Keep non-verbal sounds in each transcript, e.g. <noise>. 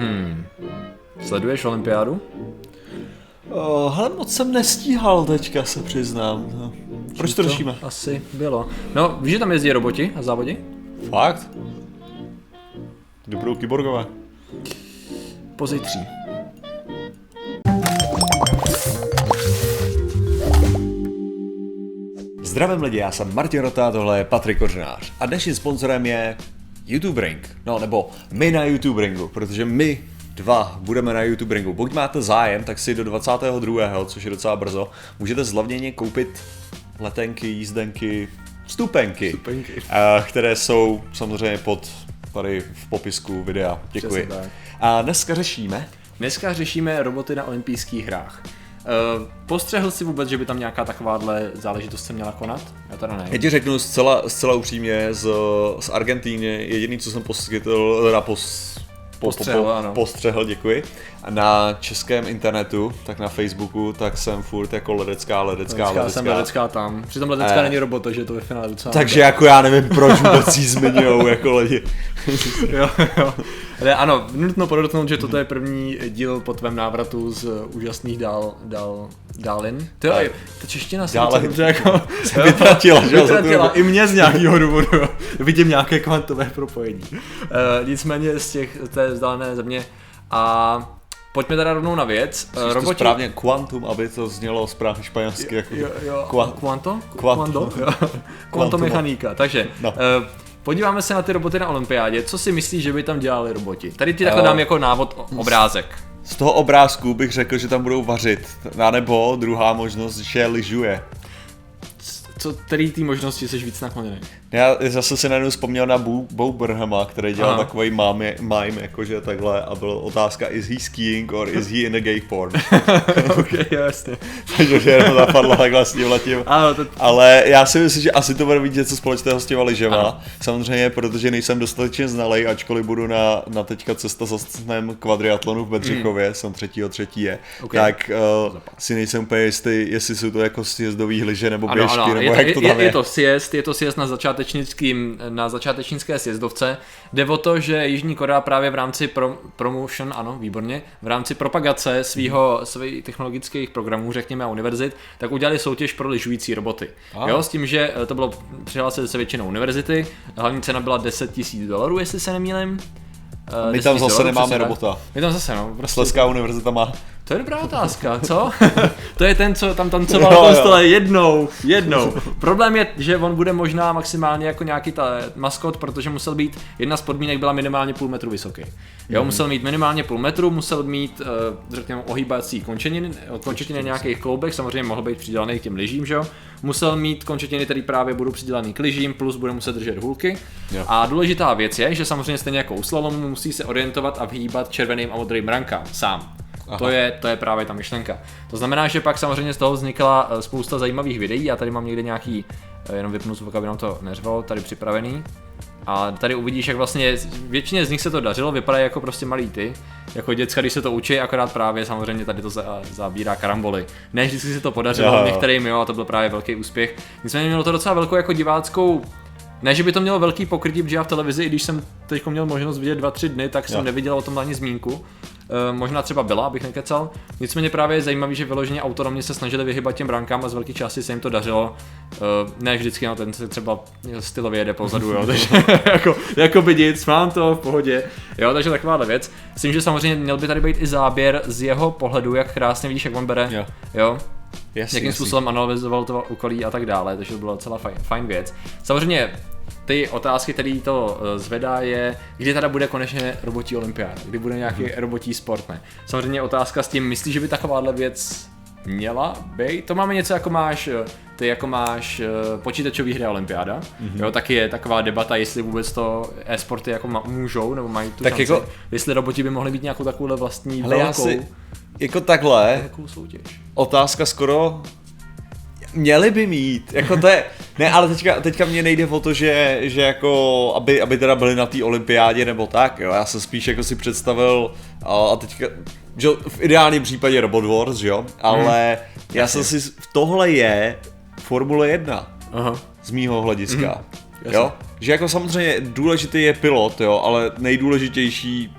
Hmm. Sleduješ olympiádu? Uh, hele, moc jsem nestíhal teďka, se přiznám. No. Proč to řešíme? Asi bylo. No, víš, že tam jezdí roboti a závodi? Fakt? Kdy budou kyborgové? Pozítří. Zdravím lidi, já jsem Martin Rota, tohle je Patrik Kořenář a dnešním sponzorem je YouTube Ring, no nebo my na YouTube Ringu, protože my dva budeme na YouTube Ringu. Pokud máte zájem, tak si do 22. což je docela brzo, můžete zlevněně koupit letenky, jízdenky, vstupenky, Vstupenky. eh, které jsou samozřejmě pod tady v popisku videa. Děkuji. A dneska řešíme Dneska řešíme roboty na olympijských hrách. Uh, postřehl si vůbec, že by tam nějaká takováhle záležitost se měla konat? Já teda ne. Já ti řeknu zcela, zcela upřímně, z, z Argentíny jediný, co jsem poskytl, teda pos, po, Postřehl, po, ano. postřehl, děkuji. Na českém internetu, tak na Facebooku, tak jsem furt jako ledecká, ledecká, Ledecká ledecká. jsem ledecká tam. Přitom ledecká Eh. není robot, takže je to ve finále docela... Takže jako já nevím, proč vůbec jí zmiňujou jako lidi. <laughs> jo, jo. Ale ano, nutno podotknout, že toto je první díl po tvém návratu z úžasných dál, dál, dálin. To Tak. ta čeština se docela dobře jako... <laughs> Se vytratila, že Vytratila i mě z nějakého důvodu. <laughs> Vidím nějaké kvantové propojení. Uh, nicméně z těch, té vzdálené země. A pojďme teda rovnou na věc. Uh, Roboti... správně quantum, aby to znělo správně španělsky. Jako... Jo, jo. Qua- Quanto? Quantum. Quanto? Jo. <laughs> Kvantomechanika. Takže, No. Podíváme se na ty roboty na olympiádě. Co si myslíš, že by tam dělali roboti? Tady ti takhle Eh, dám jako návod obrázek. Z toho obrázku bych řekl, že tam budou vařit. A nebo druhá možnost, že lyžuje. Co, který ty možnosti jsi víc nakloněný? Já zase si najednou vzpomněl na Bo, Bo Burnhama, který dělal Aha. takový mime, mime, jakože takhle a byla otázka is he skiing or is he in a gay porn? <laughs> ok, jasně. Takže že jenom zapadla takhle s tím letím. Ano, to, Ale já si myslím, že asi to bude mít něco společného s těma lyžema. Ano. Samozřejmě, protože nejsem dostatečně znalej, ačkoliv budu na, na teďka cesta za snem kvadriatlonu v Bedřichově, mm. jsem třetího třetí je, Ok. tak uh, si nejsem úplně jistý, jestli jsou to jako sjezdový lyže nebo ano, běžky, ano, nebo je, to, to je, je, je. to sjezd, je to sjezd na začátečnickým, na začátečnické sjezdovce. Jde o to, že Jižní Korea právě v rámci pro, promotion, ano, výborně, v rámci propagace svýho, svých technologických programů, řekněme, a univerzit, tak udělali soutěž pro lyžující roboty. A. Jo, s tím, že eh, to bylo, přihlásili se většinou univerzity, hlavní cena byla 10 000 dolarů, jestli se nemýlim. Eh, My 10 tam 000 zase dolarů, nemáme robota. My tam zase, no. Prostě Sleská univerzita má. To je dobrá otázka, co? <laughs> to je ten, co tam tancoval Jo, na tom jo. stole jednou, jednou. Problém je, že on bude možná maximálně jako nějaký ta maskot, protože musel být, jedna z podmínek byla minimálně půl metru vysoký. Jo, musel mít minimálně půl metru, musel mít, eh, řekněme, ohýbací končetiny, končetiny na nějakých kloubech, samozřejmě mohl být přidělaný k těm lyžím, že jo. Musel mít končetiny, které právě budou přidělané k lyžím, plus bude muset držet hůlky. Jo. A důležitá věc je, že samozřejmě stejně jako u slalomu musí se orientovat a vhýbat červeným a modrým brankám sám. Aha. To je, to je právě ta myšlenka. To znamená, že pak samozřejmě z toho vznikla eh, spousta zajímavých videí. Já tady mám někde nějaký, eh, jenom vypnu zvuk, aby nám to neřvalo, tady připravený. A tady uvidíš, jak vlastně většině z nich se to dařilo, vypadají jako prostě malý ty, jako děcka, když se to učí, akorát právě samozřejmě tady to za, zabírá karamboly. Ne vždycky se to podařilo, Jo, některým jo, a to byl právě velký úspěch. Nicméně mělo to docela velkou jako diváckou ne, že by to mělo velký pokrytí, protože já v televizi, i když jsem teď měl možnost vidět dva, tři dny, tak jsem Jo. neviděl o tom ani zmínku. E, možná třeba byla, abych nekecal. Nicméně právě je zajímavý, že vyloženě autonomně se snažili vyhybat těm bránkám a z velké části se jim to dařilo. E, ne vždycky, no ten se třeba stylově jede pozadu, jo, takže <laughs> <laughs> jako, jako by nic, mám to v pohodě. Jo, takže takováhle věc. Myslím, že samozřejmě měl by tady být i záběr z jeho pohledu, jak krásně vidíš, jak on bere. Jo. jo Jasný, jakým jasný. způsobem analyzoval to okolí a tak dále, takže to byla docela fajn, fajn věc. Samozřejmě ty otázky, které to eh, zvedá, je, kdy teda bude konečně robotí olympiáda, kdy bude nějaký Mhm. mm-hmm. robotí sport, ne? Samozřejmě otázka s tím, myslíš, že by takováhle věc měla být? To máme něco jako máš, eh, ty jako máš eh, počítačový hry olympiáda, Mhm. mm-hmm. jo, taky je taková debata, jestli vůbec to e-sporty jako můžou, nebo mají tu Tak šanci, jako- jestli roboti by mohli být nějakou takovou vlastní Hele, já velkou, si, jako takhle, velkou soutěž. otázka skoro Měli by mít, jako to je, ne, ale teďka, teďka mě nejde o to, že, že jako, aby, aby teda byli na té olympiádě nebo tak, jo, já jsem spíš jako si představil, a, teďka, že v ideálním případě Robot Wars, jo, ale já jsem si, tohle je Formule 1 Aha. z mýho hlediska, jasně. jo, že jako samozřejmě důležitý je pilot, jo, ale nejdůležitější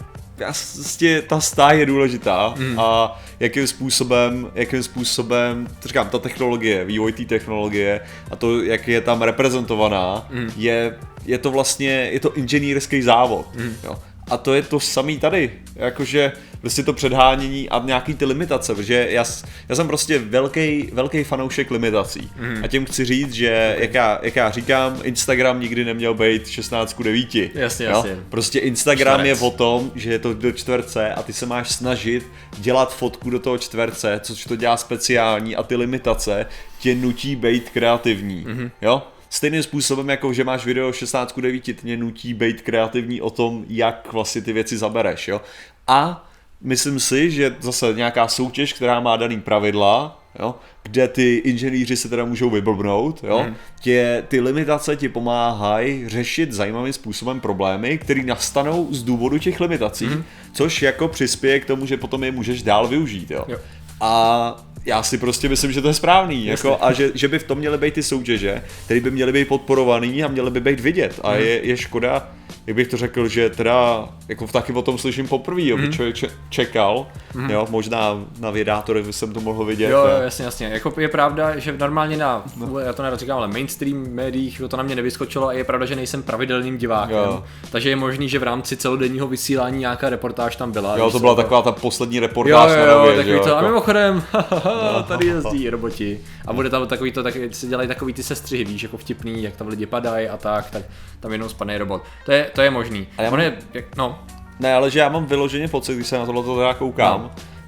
vlastně ta stáj je důležitá mm. a jakým způsobem, jakým způsobem, to říkám, ta technologie, vývoj té technologie a to, jak je tam reprezentovaná, mm. je, je to vlastně, je to inženýrský závod, mm. jo. A to je to samý tady, jakože prostě to předhánění a nějaký ty limitace, protože já, já jsem prostě velký, velký fanoušek limitací. Mm. A tím chci říct, že jak já, jak já říkám, Instagram nikdy neměl být 16 ku 9. Jasně, jo? jasně. Prostě Instagram Čtverec. je o tom, že je to do čtverce a ty se máš snažit dělat fotku do toho čtverce, což to dělá speciální a ty limitace tě nutí být kreativní. Mm. Jo? Stejným způsobem, jako že máš video 16 9, tě nutí být kreativní o tom, jak vlastně ty věci zabereš, jo. A myslím si, že zase nějaká soutěž, která má daný pravidla, jo, kde ty inženýři se teda můžou vyblbnout, jo, mm. tě, ty limitace ti pomáhají řešit zajímavým způsobem problémy, které nastanou z důvodu těch limitací, mm. což jako přispěje k tomu, že potom je můžeš dál využít, jo. jo. A já si prostě myslím, že to je správný, jako, a že, že by v tom měly být ty soutěže, které by měly být podporovaný a měly by být vidět. A mm. je, je škoda, jak bych to řekl, že teda, jako taky o tom slyším poprvé, jo, mm. člověk čekal, mm. jo, možná na vědátory jsem to mohl vidět. Jo, jo jasně, jasně, jako je pravda, že normálně na, no. já to nerad říkám, ale mainstream médiích to na mě nevyskočilo a je pravda, že nejsem pravidelným divákem, jo. takže je možný, že v rámci celodenního vysílání nějaká reportáž tam byla. Jo, to byla to... taková ta poslední reportáž jo, jo, na nově, takový to, jako... a mimochodem, <laughs> no. tady jezdí roboti a bude tam takový to, tak se dělají takový ty sestřihy, víš, jako vtipný, jak tam lidi padají a tak, tak tam jenom spadne robot. To je, to je možný. A já mám... je, no. Ne, ale že já mám vyloženě pocit, když se na tohle teda koukám,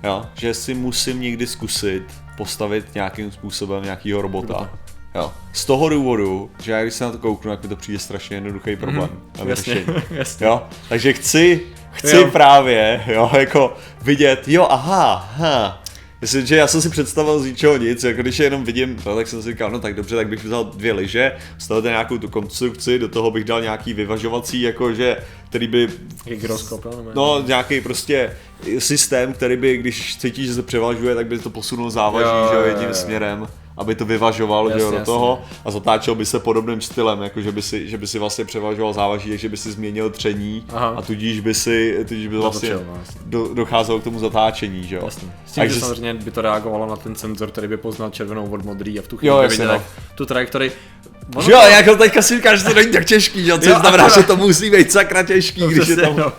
no. jo, že si musím někdy zkusit postavit nějakým způsobem nějakýho robota. robota. Jo. Z toho důvodu, že já když se na to kouknu, tak mi to přijde strašně jednoduchý problém. Mm, jasně, <laughs> jasně. Jo? Takže chci, chci jo. právě, jo, jako vidět, jo, aha, ha, Myslím, že já jsem si představil z ničeho nic, jako když je jenom vidím, no, tak jsem si říkal, no tak dobře, tak bych vzal dvě lyže, stavil nějakou tu konstrukci, do toho bych dal nějaký vyvažovací, jakože, který by... Gyroskop, no, nějaký prostě systém, který by, když cítíš, že se převažuje, tak by to posunul závaží, jo, že jo, jedním jo, jo. směrem aby to vyvažoval jasně, že jo, do toho a zatáčel by se podobným stylem, jako že by si, že by si vlastně převažoval závaží, že by si změnil tření Aha. a tudíž by si, tudíž by vlastně no, do, docházelo k tomu zatáčení, že jo. Jasně. S tím, Takže že samozřejmě by to reagovalo na ten senzor, který by poznal červenou od modrý a v tu chvíli jo, by viděl no. tu trajektorii. Ono jo, to... jako teďka si říkáš, že to není tak těžký, že jo, což znamená, že to musí být sakra těžký, no, když je tam... No.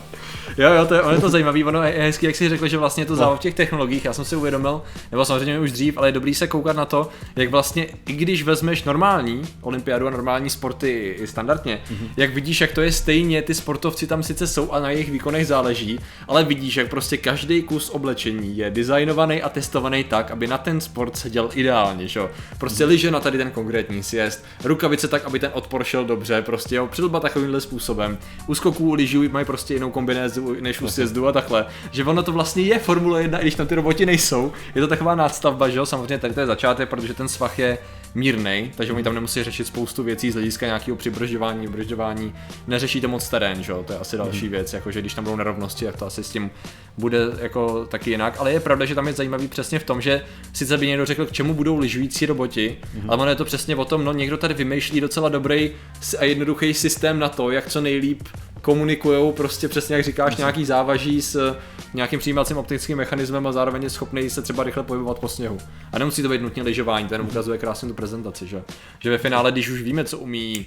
Jo, jo, to je, ono je to zajímavé, ono je hezký, jak si řekl, že vlastně to no. v těch technologiích, já jsem si uvědomil, nebo samozřejmě už dřív, ale je dobrý se koukat na to, jak vlastně, i když vezmeš normální olympiádu a normální sporty standardně, mm-hmm. jak vidíš, jak to je stejně, ty sportovci tam sice jsou a na jejich výkonech záleží, ale vidíš, jak prostě každý kus oblečení je designovaný a testovaný tak, aby na ten sport seděl ideálně, že jo. Prostě mm-hmm. liže na tady ten konkrétní sjezd, rukavice tak, aby ten odpor šel dobře, prostě jo, přilba takovýmhle způsobem. U skoků lyžů mají prostě jinou kombinézu než u sjezdu a takhle. Že ono to vlastně je Formule 1, i když tam ty roboti nejsou. Je to taková nástavba, že jo, samozřejmě tady to je začátek, protože ten svah je mírný, takže oni tam nemusí řešit spoustu věcí z hlediska nějakého přibržďování, bržďování. Neřešíte moc terén, že jo, to je asi další mm. věc, jakože když tam budou nerovnosti, jak to asi s tím bude jako taky jinak, ale je pravda, že tam je zajímavý přesně v tom, že sice by někdo řekl, k čemu budou lyžující roboti, mm. ale ono je to přesně o tom, no někdo tady vymýšlí docela dobrý a jednoduchý systém na to, jak co nejlíp komunikují prostě přesně jak říkáš nějaký závaží s nějakým přijímacím optickým mechanismem a zároveň je schopný se třeba rychle pohybovat po sněhu. A nemusí to být nutně lyžování, to jenom ukazuje krásně tu prezentaci, že? Že ve finále, když už víme, co umí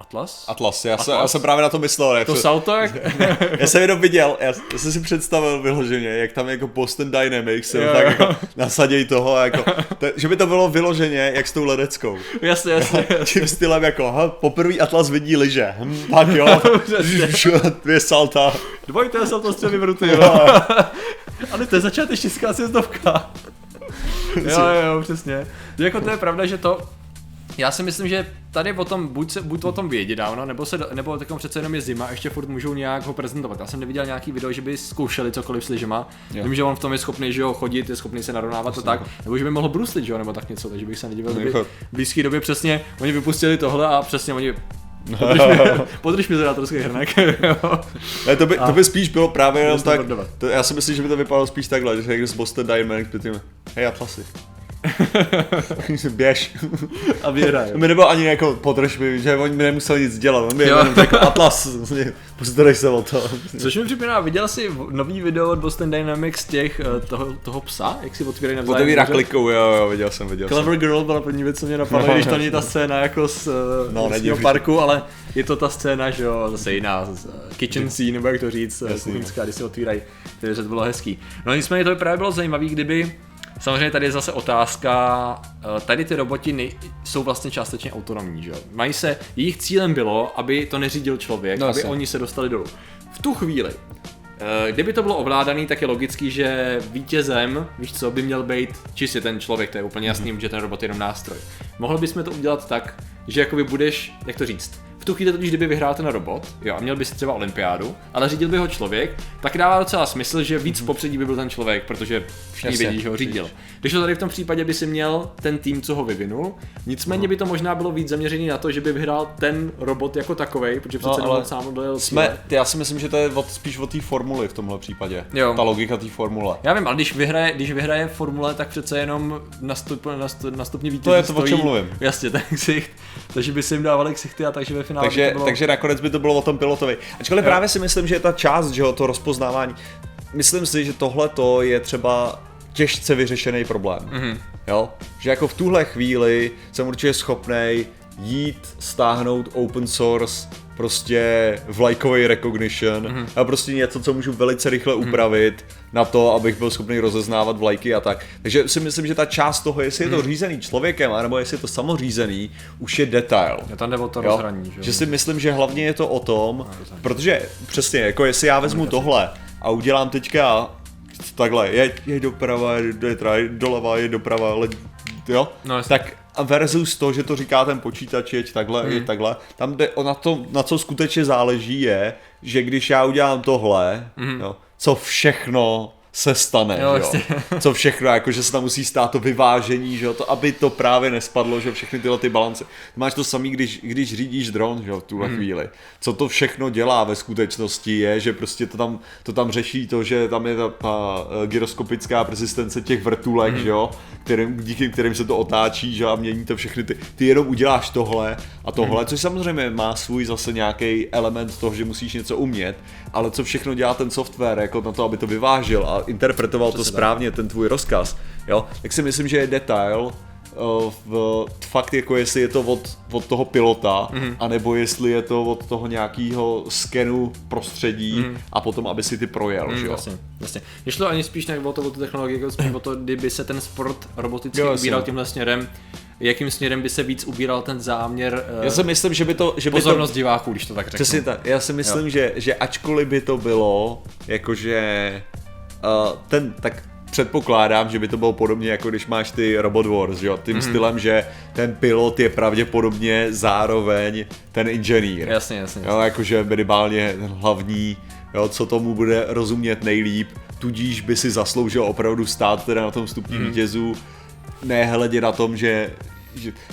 Atlas? Atlas, já, Atlas? Jsem, já jsem právě na to myslel. Jak to salto? Jak... <laughs> já jsem jenom viděl, já, já jsem si představil vyloženě, jak tam jako Boston Dynamics jo, tak jako nasaděj toho, jako, to, že by to bylo vyloženě jak s tou ledeckou. Jasně, jasně. <laughs> Tím stylem jako, ha, poprvý Atlas vidí liže, hm, tak jo, <laughs> dvě salta. Dvojité salto s třemi vruty, jo. Ale to je začátečnická sjezdovka. jo, jo, přesně. Jako to je pravda, že to, já si myslím, že tady o tom, buď, se, buď o tom vědí dávno, nebo, se, nebo takom přece jenom je zima, ještě furt můžou nějak ho prezentovat. Já jsem neviděl nějaký video, že by zkoušeli cokoliv s lyžema. Vím, že on v tom je schopný, že ho chodit, je schopný se narovnávat to tak, nebo že by mohl bruslit, že jo, nebo tak něco, takže bych se nedivil, kdyby v blízké době přesně oni vypustili tohle a přesně oni <laughs> Podrž mi zadátorský hrnek. ne, to, by, to by spíš bylo právě jenom tak, to, já si myslím, že by to vypadalo spíš takhle, že jak z Boston Dynamics by tím, hej Atlasy, Běž. A vyhraje. Mi nebo ani jako podrž mi, že oni mi nemuseli nic dělat, on mi jenom řekl Atlas, vlastně, postarej se o to. Což mi připomíná, viděl jsi nový video od Boston Dynamics těch, eh, toho, toho psa, jak si otvírají navzájem Otevírá klikou, jo, jo, viděl jsem, viděl jsem. Clever Girl byla první věc, co mě napadlo, když to není ta scéna jako z No, no, není parku, ale je to ta scéna, že jo, zase jiná, z, eh, kitchen scene, nebo jak to říct, eh, Jasný. kuchyňská, když si otvírají, dveře, to bylo hezký. No nicméně to by právě bylo zajímavé, kdyby Samozřejmě tady je zase otázka, eh, tady ty roboti nej- jsou vlastně částečně autonomní, že? Mají se, jejich cílem bylo, aby to neřídil člověk, No, aby jasně. oni se dostali dolů. V tu chvíli, eh, kdyby to bylo ovládaný, tak je logický, že vítězem, víš co, by měl být čistě ten člověk, to je úplně jasný, Mhm. že ten robot je jenom nástroj. Mohli bychom to udělat tak, že jakoby budeš, jak to říct, v tu chvíli totiž, kdyby vyhrál ten robot, jo, a měl by si třeba olympiádu, ale řídil by ho člověk, tak dává docela smysl, že víc v popředí by byl ten člověk, protože všichni. Jasně, vědí, že ho řídil. Když to tady v tom případě by si měl ten tým, co ho vyvinul, nicméně by to možná bylo víc zaměřený na to, že by vyhrál ten robot jako takovej, protože přece No, ale sám dojel Jsme, já si myslím, že to je od, spíš o té formuli v tomhle případě. Jo. Ta logika té formule. Já vím, ale když vyhraje, když vyhraje formule, tak přece jenom nastup, nastup, nastupně vítězí To je to, o stojí, čem mluvím. Jasně, ten <laughs> ksicht, takže by si jim dávali ksichty a takže ve finále by Takže, to bylo... takže nakonec by to bylo o tom pilotovi. Ačkoliv Jo. právě si myslím, že ta část, že jo, to rozpoznávání, myslím si, že tohle to je třeba těžce vyřešený problém. Mm-hmm. Jo? Že jako v tuhle chvíli jsem určitě schopný jít, stáhnout open source, prostě vlajkový recognition mm-hmm. a prostě něco, co můžu velice rychle upravit na to, abych byl schopný rozeznávat vlajky a tak. Takže si myslím, že ta část toho, jestli je to řízený člověkem, anebo jestli je to samořízený, už je detail. Je tam jde o to Jo? rozhraní, že, že si myslím, že hlavně je to o tom, protože přesně, jako jestli já vezmu tohle a udělám teďka takhle, jeď, jeď doprava, jeď, jeď doleva, jeď doprava, ale jo, No, jasně. tak a versus to, že to říká ten počítač, jeď takhle, hmm. jeď takhle, tam jde o na to, na co skutečně záleží je, že když já udělám tohle, hmm. jo, co všechno se stane, Jo, jo, <laughs> co všechno, jako že se tam musí stát to vyvážení, že jo, to, aby to právě nespadlo, že všechny tyhle ty balance. Máš to samý, když, když řídíš dron, že jo, v tuhle hmm. chvíli. Co to všechno dělá ve skutečnosti je, že prostě to tam, to tam řeší to, že tam je ta, ta eh, gyroskopická persistence těch vrtulek, hmm. že jo, kterým, díky kterým se to otáčí, že jo, a mění to všechny ty, ty jenom uděláš tohle a tohle, hmm. což samozřejmě má svůj zase nějaký element toho, že musíš něco umět, ale co všechno dělá ten software, jako na to, aby to vyvážil a interpretoval to Přesně tak. správně, ten tvůj rozkaz, jo, tak si myslím, že je detail, eh, v, fakt jako jestli je to od, od toho pilota, mm-hmm. anebo jestli je to od toho nějakého skenu prostředí mm-hmm. a potom, aby si ty projel, Mm, že jo. jasně, jasně. Nešlo ani spíš ne o to, o tu technologii, jako spíš o to, kdyby se ten sport roboticky Jo, ubíral tímhle směrem, jakým směrem by se víc ubíral ten záměr, eh, Já si myslím, že by to, že by to, pozornost diváků, když to tak řeknu. Přesně tak. Já si myslím, že, že ačkoliv by to bylo, jakože uh, ten, tak předpokládám, že by to bylo podobně jako když máš ty Robot Wars, jo? Tím mm-hmm. stylem, že ten pilot je pravděpodobně zároveň ten inženýr. Jasně, jasně. Jo, jakože minimálně ten hlavní, jo, co tomu bude rozumět nejlíp, tudíž by si zasloužil opravdu stát teda na tom stupni mm. vítězů, nehledě na tom, že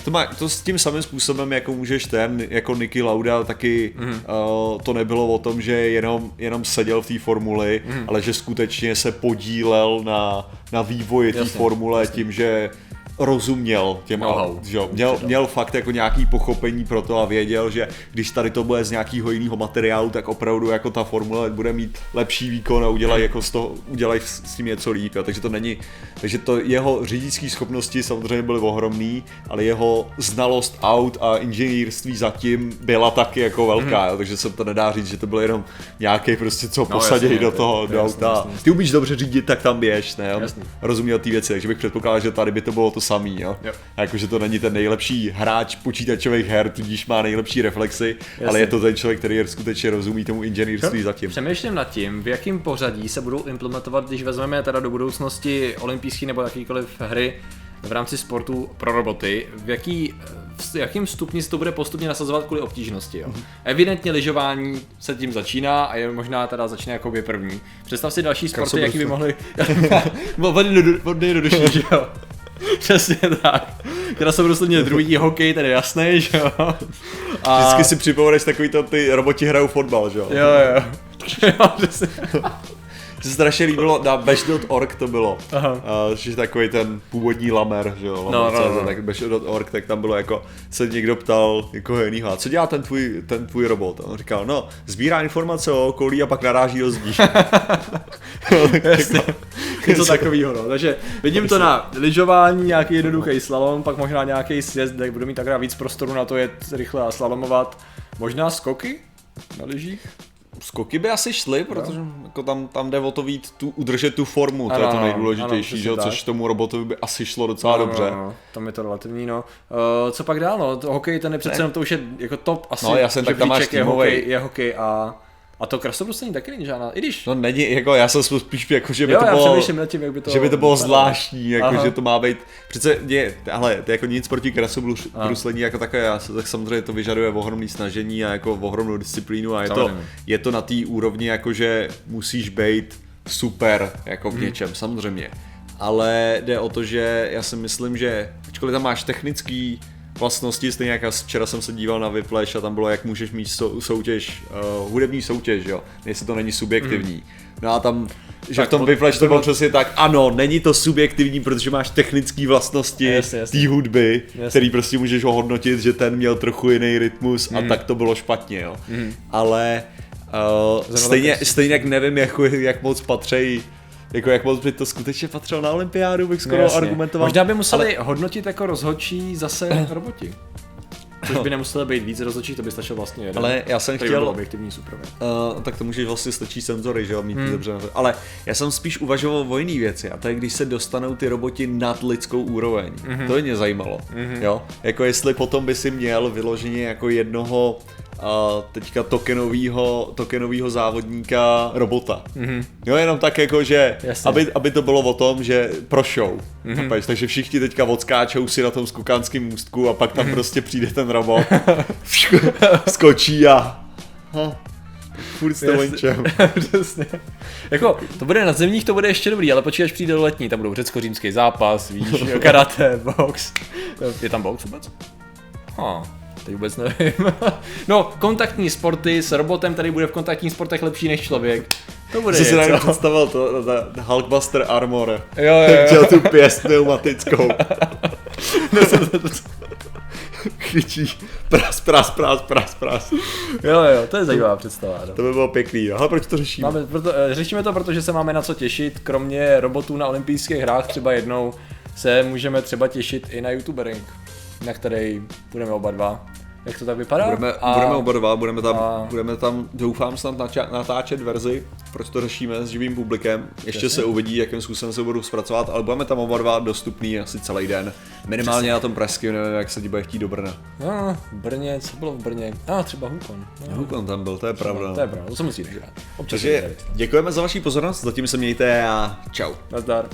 to, má, to s tím samým způsobem, jako můžeš ten, jako Nicky Lauda, taky mm. uh, to nebylo o tom, že jenom, jenom seděl v té formuli, mm. ale že skutečně se podílel na, na vývoji té formule jasně. tím, že rozuměl těm, Know-how. že jo, měl, měl fakt jako nějaký pochopení pro to a věděl, že když tady to bude z nějakého jiného materiálu, tak opravdu jako ta formule bude mít lepší výkon a udělají jako z toho, udělají s tím něco líp, jo. takže to není, takže to jeho řidičské schopnosti samozřejmě byly ohromný, ale jeho znalost aut a inženýrství zatím byla taky jako velká, jo. takže se to nedá říct, že to byl jenom nějaký prostě co posadějí jasně, do to- toho, do jasný, auta. jasný, jasný. Ty umíš dobře řídit, tak tam běž, ne? Jasný. rozuměl ty věci, takže bych předpokládal, že tady by to bylo to samý, jo. Jo. Jakože to není ten nejlepší hráč počítačových her, tudíž má nejlepší reflexy, Jasně. ale je to ten člověk, který skutečně rozumí tomu inženýrství zatím. Přemýšlím nad tím, v jakém pořadí se budou implementovat, když vezmeme teda do budoucnosti olympijské nebo jakýkoliv hry v rámci sportu pro roboty, v jaký, v jakým stupni se to bude postupně nasazovat kvůli obtížnosti. Jo? Evidentně lyžování se tím začíná a je možná teda začne jako by první. Představ si další sporty, jaký by mohly... Vody do, vody do duší, že jo? Přesně tak. Teda jsou prostě druhý hokej, ten je jasný, že jo? A... Vždycky si připomeneš takový to, ty roboti hrajou fotbal, že jo? Jo, jo. <laughs> jo, přesně. Se strašně líbilo, na bash.org to bylo, Aha. uh, že takový ten původní lamer, že jo, No, no, no. tak bash.org, tak tam bylo jako, se někdo ptal jako jinýho, a co dělá ten tvůj, ten tvůj robot? A on říkal, no, sbírá informace o okolí a pak naráží do zdí. <laughs> <laughs> Jasně. Něco <laughs> takového, no. Takže vidím to na lyžování, nějaký jednoduchý slalom, pak možná nějaký sjezd, kde budu mít takhle víc prostoru na to jet rychle a slalomovat. Možná skoky na lyžích? Skoky by asi šly, protože jako tam, tam jde o to víc tu, udržet tu formu, to Ano, je to ano, nejdůležitější, ano, že což tomu robotovi by asi šlo docela No, dobře. No, no, tam je to relativní, no. Uh, co pak dál, no? To, hokej, ten je přece jenom to už je jako top asi. No, jasně, tak tam máš je hokej, je hokej a, a to krasobruslení taky není žádná, i když. No není, jako já jsem spíš jako, že by jo, to bylo... nad tím, jak by to že by to bylo zvláštní, jako Aha. že to má být, přece je, ale to je jako nic proti krasobruslení jako takové, já, tak samozřejmě to vyžaduje ohromný snažení a jako ohromnou disciplínu a je to, Samozřejmě. je to na té úrovni jako, že musíš být super jako Mhm. v něčem, samozřejmě. Ale jde o to, že já si myslím, že ačkoliv tam máš technický vlastnosti, stejně jak já včera jsem se díval na Whiplash a tam bylo, jak můžeš mít sou, soutěž, uh, hudební soutěž, jo, jestli to není subjektivní. No a tam, že Tak v tom Whiplash to bylo přesně tak, ano, není to subjektivní, protože máš technické vlastnosti té hudby, Jasně. který prostě můžeš ohodnotit, že ten měl trochu jiný rytmus a tak to bylo špatně, jo. Ale uh, stejně, stejně jak nevím, jako, jak moc patří jako jak moc by to skutečně patřilo na olympiádu, bych skoro No, argumentoval. Možná by museli ale... hodnotit jako rozhodčí zase roboti. Což by nemuselo být víc rozhodčích, to by stačil vlastně jeden. Ale já jsem chtěl, objektivní super. Uh, tak to můžeš vlastně stačí senzory, že jo, mít Hmm. dobře. Ale já jsem spíš uvažoval o jiný věci a to je, když se dostanou ty roboti nad lidskou úroveň. Mhm. Mm-hmm. To mě zajímalo, mm-hmm. jo. Jako jestli potom by si měl vyloženě jako jednoho uh, teďka tokenovýho, tokenovýho závodníka robota. Mm-hmm. Jo, jenom tak jako, že. Jasně. aby, aby to bylo o tom, že pro show. Mm-hmm. Takže všichni teďka odskáčou si na tom skokánském můstku a pak tam Mhm. prostě přijde ten robot, <laughs> skočí a... Ha, furt s. <laughs> Přesně. Jako, to bude na zemních, to bude ještě dobrý, ale počkej, až přijde do letní, tam budou řecko-římský zápas, víš, <laughs> karate, box. Je tam box vůbec? Ha, teď vůbec nevím. <laughs> no, kontaktní sporty s robotem, který bude v kontaktních sportech lepší než člověk. To bude Jsem si něco. představil to, ta Hulkbuster Armor. Jo, jo, <laughs> jo. Tu pěst pneumatickou. <laughs> Chyčí. Pras, pras, pras, pras, pras. Jo, jo, to je zajímavá představa. No. To by bylo pěkný. no. Ale proč to řešíme? Máme, proto, eh, řešíme to, protože se máme na co těšit, kromě robotů na olympijských hrách třeba jednou se můžeme třeba těšit i na youtubering, na který budeme oba dva. Jak to tak vypadá? Budeme, a... budeme oba dva, budeme tam, a- budeme tam, doufám, snad nača- natáčet verzi, proč to řešíme s živým publikem. Ještě se uvidí, jakým způsobem se budou zpracovat, ale budeme tam oba dva dostupný asi celý den. Minimálně na tom pražském, nevím, jak se ti bude chtít do Brna. No, Brně, co bylo v Brně? A ah, třeba Hukon. No, Hukon tam byl, to je pravda. to je pravda, to se musí nehrát. Takže děkujeme za vaši pozornost, zatím se mějte a čau. Nazdar.